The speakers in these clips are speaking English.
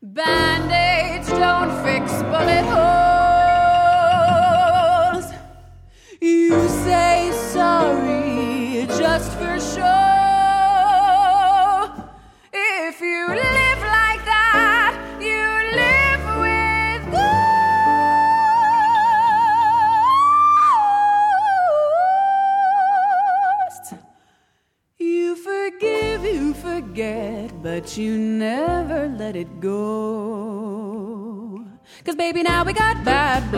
Band-aids don't fix bullet holes.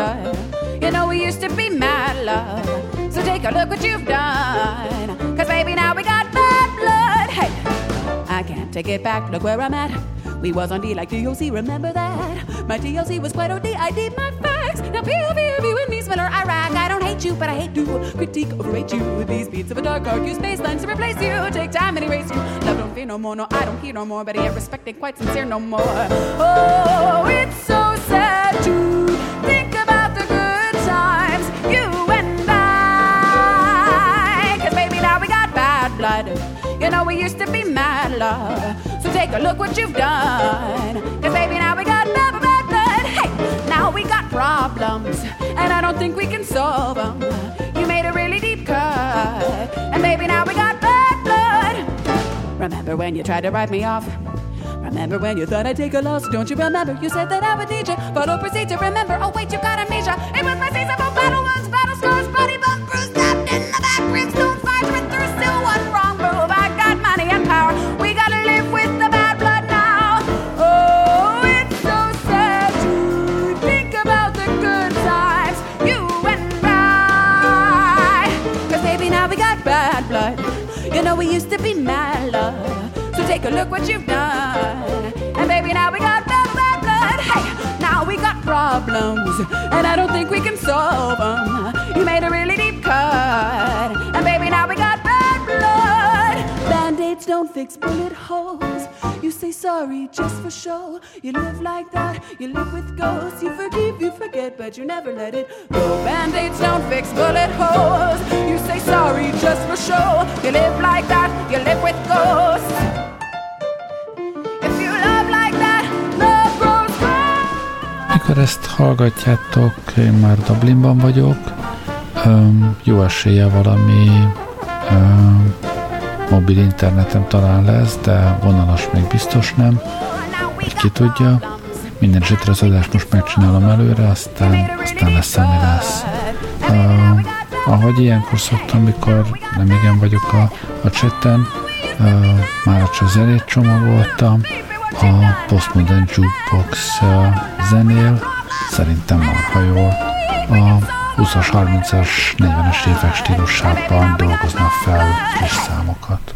You know we used to be mad love. So take a look what you've done. Cause baby, now we got bad blood. Hey, I can't take it back, look where I'm at. We was on D like DOC, remember that? My DOC was quite OD, I did my facts. Now POV, you and me, Spiller, Iraq. I don't hate you, but I hate to critique, overrate you. With these beats of a dark argue space lines to replace you. Take time and erase you. Love don't feel no more, no, I don't hear no more. But I ain't respected, quite sincere no more. Oh, it's so love. So take a look what you've done. Cause baby, now we got bad, bad. Hey, now we got problems. And I don't think we can solve them. You made a really deep cut. And baby, now we got bad blood. Remember when you tried to write me off? Remember when you thought I'd take a loss? Don't you remember? You said that I would need you. Follow procedure, remember. Oh, wait, you got amnesia. It was my seasonal battle wounds, battle scars, body bump, take a look what you've done. And baby, now we got bad, bad blood. Hey, now we got problems. And I don't think we can solve them. You made a really deep cut. And baby, now we got bad blood. Band-aids don't fix bullet holes. You say sorry just for show. You live like that, you live with ghosts. You forgive, you forget, but you never let it go. Band-aids don't fix bullet holes. You say sorry just for show. You live like that, you live with ghosts. Cold. Mikor ezt hallgatjátok, én már Dublinban vagyok. Um, jó esélye valami um, mobil internetem talán lesz, de vonalas még biztos nem. Hogy ki tudja. Minden esetre az adást most megcsinálom előre, aztán, aztán lesz, ami lesz. Uh, ahogy ilyenkor szoktam, mikor nem igen vagyok a, a chatten, uh, már csak zenét csomagoltam, a Postmodern Jukebox uh, zenél, szerintem marha jól. A 20-as, 30-as, 40-es évek stílusában dolgoznak fel friss számokat.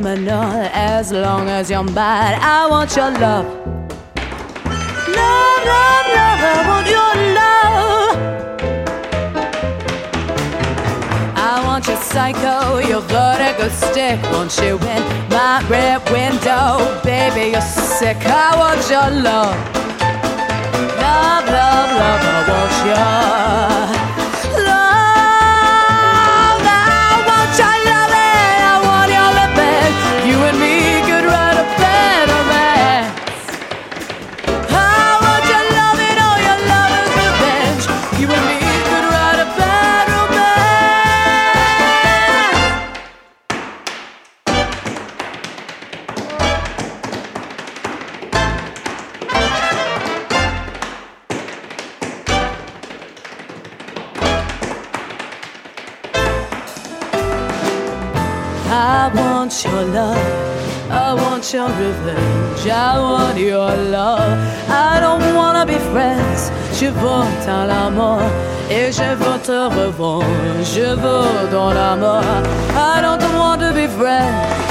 criminal as long as you're bad, I want your love. Love, love, love, I want your love. I want your psycho, your vertigo stick. Won't you in my rear window? Baby, you're sick. I want your love. Love, love, love, I want your I want your love. I don't wanna be friends. Je vote à la mort et je vote revanche. Je vote dans la mort. I don't want to be friends.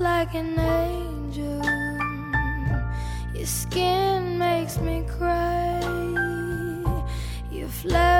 like an angel. Your skin makes me cry. Your flow.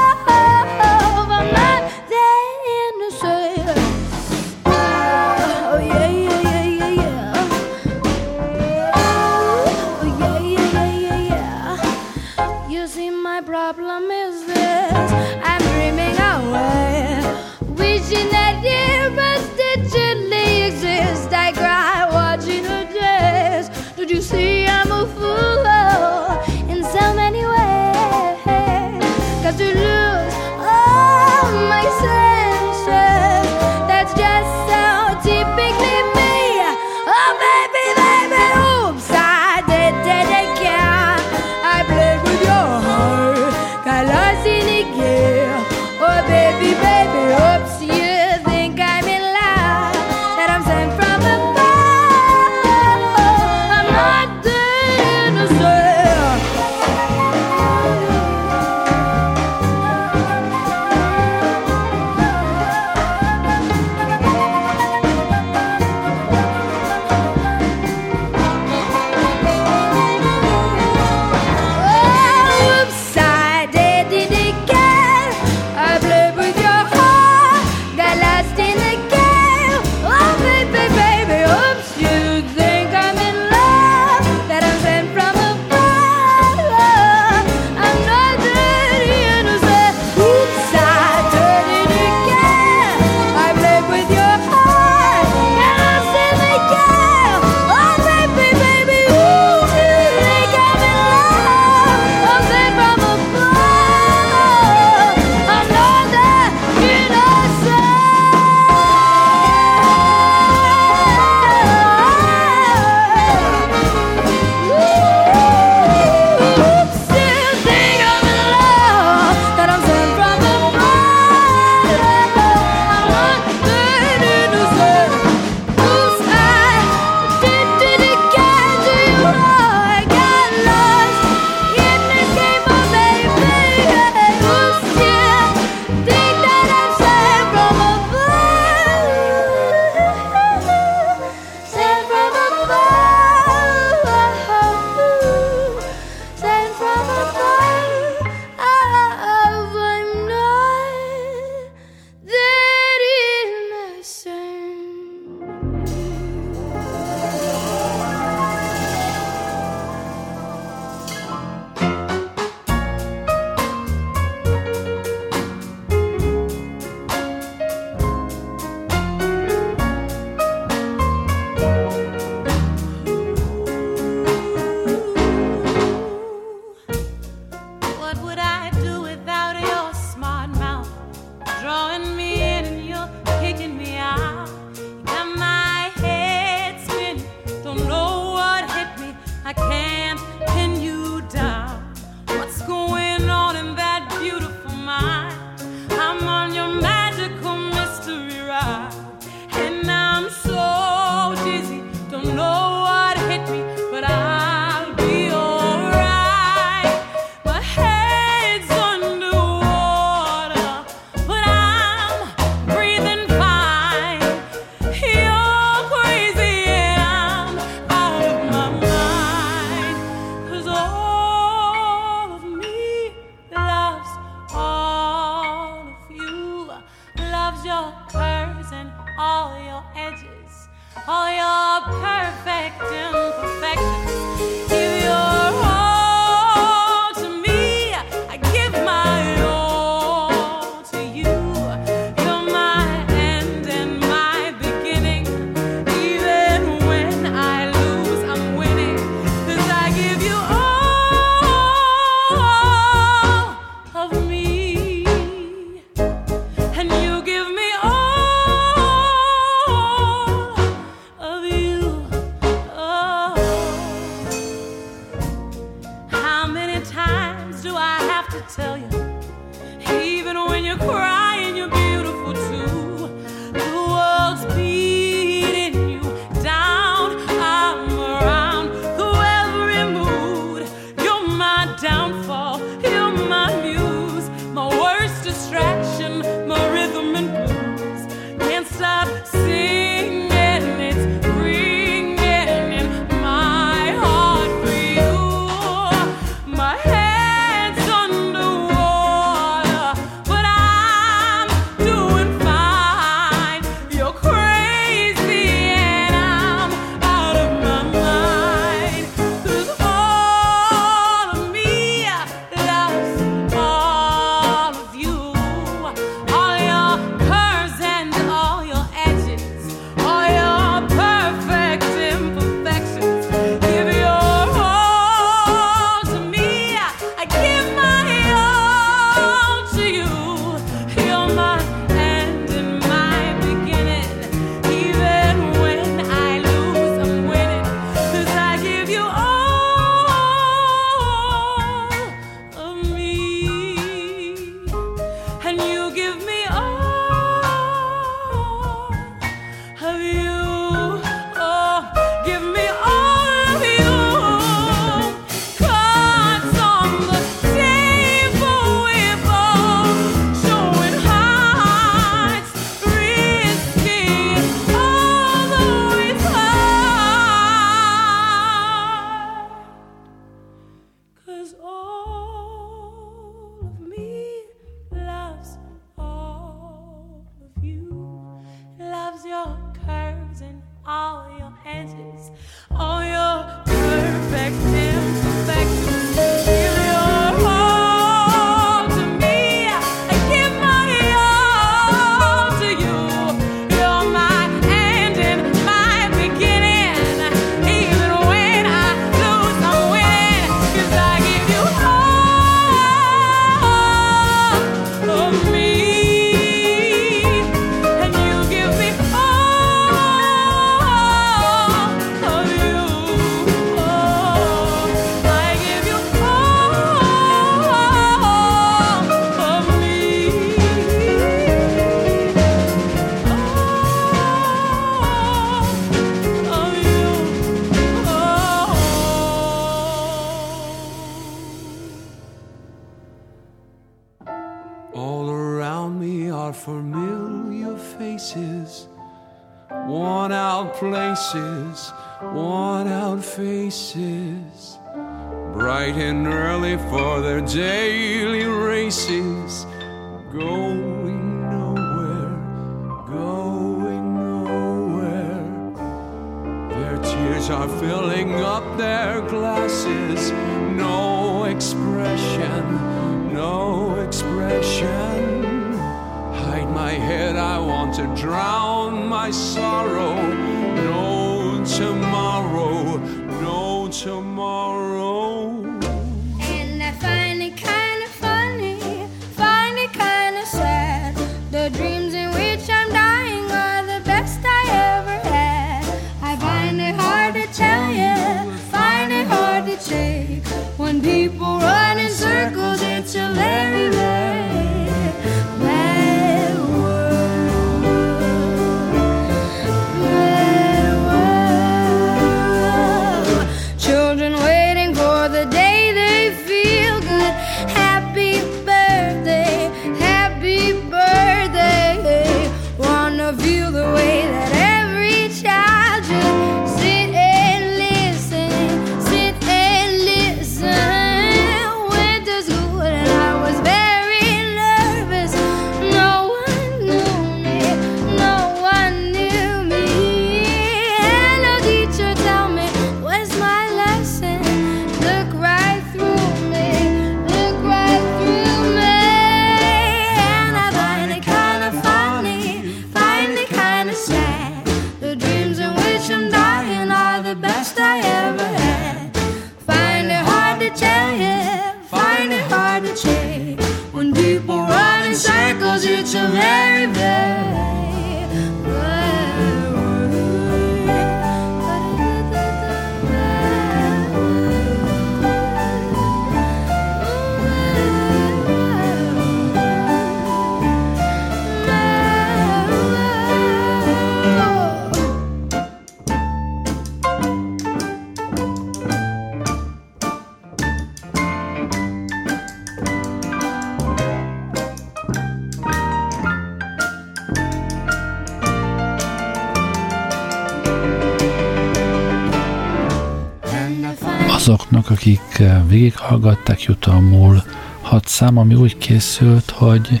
Azoknak, akik eh, végighallgatták jutalmul hat szám, ami úgy készült, hogy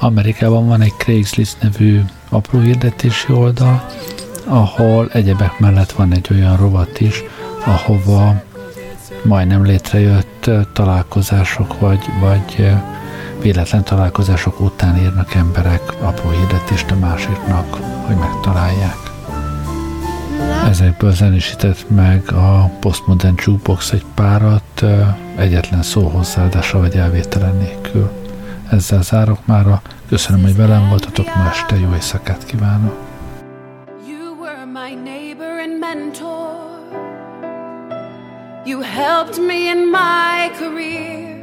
Amerikában van egy Craigslist nevű apró hirdetési oldal, ahol egyebek mellett van egy olyan rovat is, ahova majdnem létrejött eh, találkozások, vagy, vagy eh, véletlen találkozások után írnak emberek apró hirdetést a másiknak, hogy megtalálják. Ezekből zenésített meg a Postmodern Jukebox egy párat egyetlen szó hozzáadása vagy elvételen nélkül. Ezzel zárok mára. Köszönöm, hogy velem voltatok ma este. Jó éjszakát kívánok! You helped me in my career.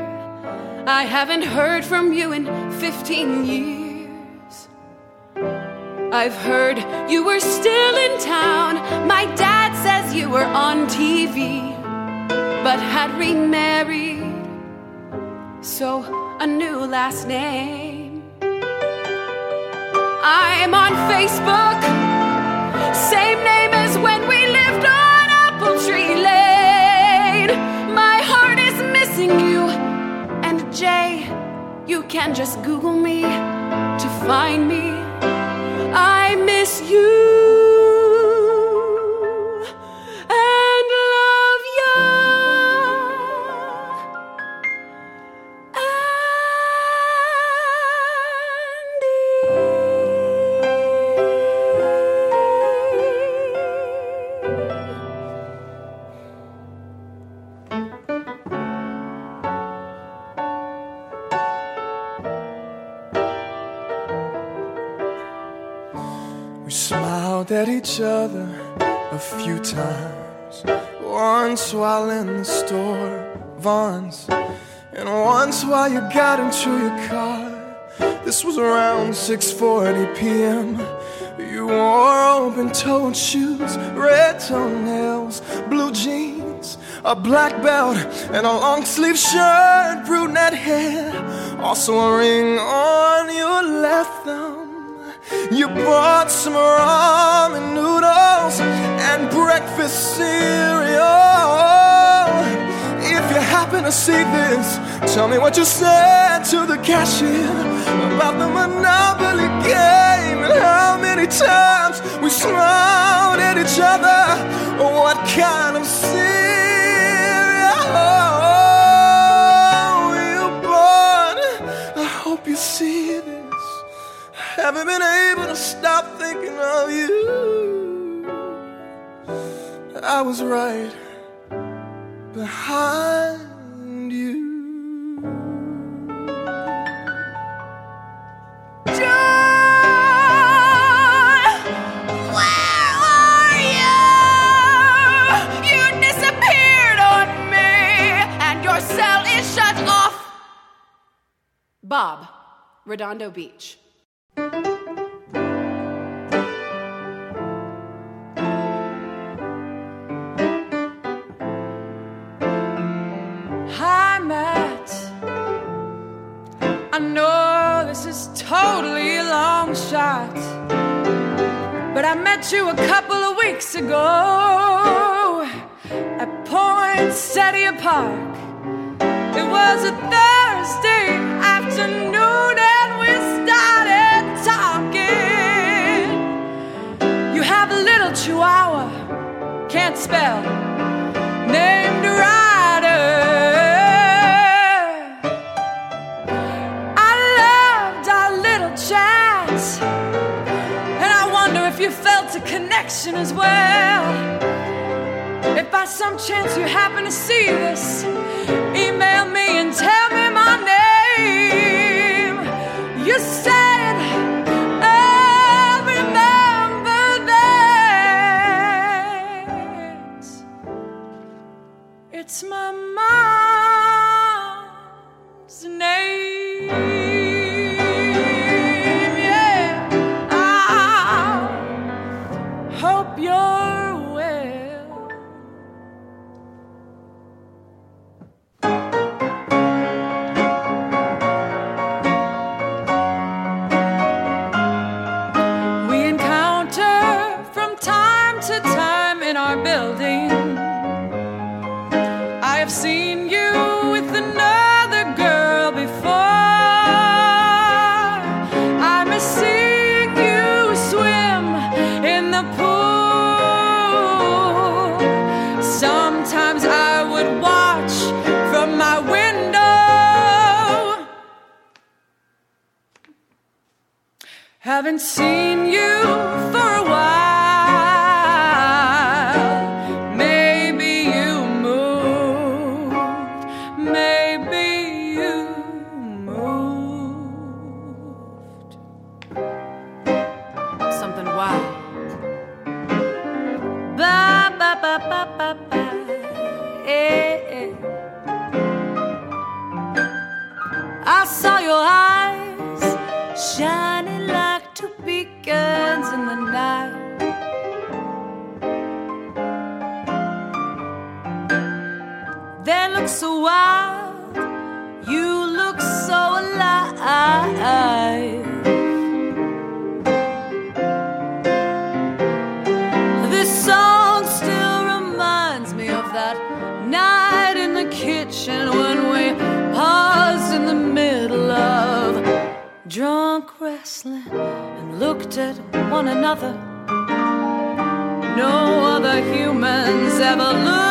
I haven't heard from you in 15 years. I've heard you were still in town. My dad says you were on TV, but had remarried. So a new last name. I'm on Facebook. Same name as when we lived on Apple Tree Lane. My heart is missing you. And Jay, you can just Google me to find me. I miss you. At each other a few times. Once while in the store, Vons, and once while you got into your car. This was around 6:40 p.m. You wore open-toed shoes, red toenails, blue jeans, a black belt, and a long-sleeve shirt, brunette hair. Also a ring on your left thumb. You bought some ramen noodles and breakfast cereal. If you happen to see this, tell me what you said to the cashier about the Monopoly game and how many times we smiled at each other. What kind of cereal you bought? I hope you see this. Haven't been able to stop thinking of you. I was right behind you. John, where are you? You disappeared on me, and your cell is shut off. Bob, Redondo Beach. Hi, Matt. I know this is totally a long shot, but I met you a couple of weeks ago at Poinsettia Park. It was a Thursday afternoon, can't spell, named Ryder. I loved our little chat, and I wonder if you felt a connection as well. If by some chance you happen to see this, the pool. Sometimes I would watch from my window. Haven't seen you for a while. So wild, you look so alive. This song still reminds me of that night in the kitchen when we paused in the middle of drunk wrestling and looked at one another. No other humans ever looked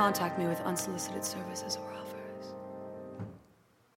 contact me with unsolicited services or.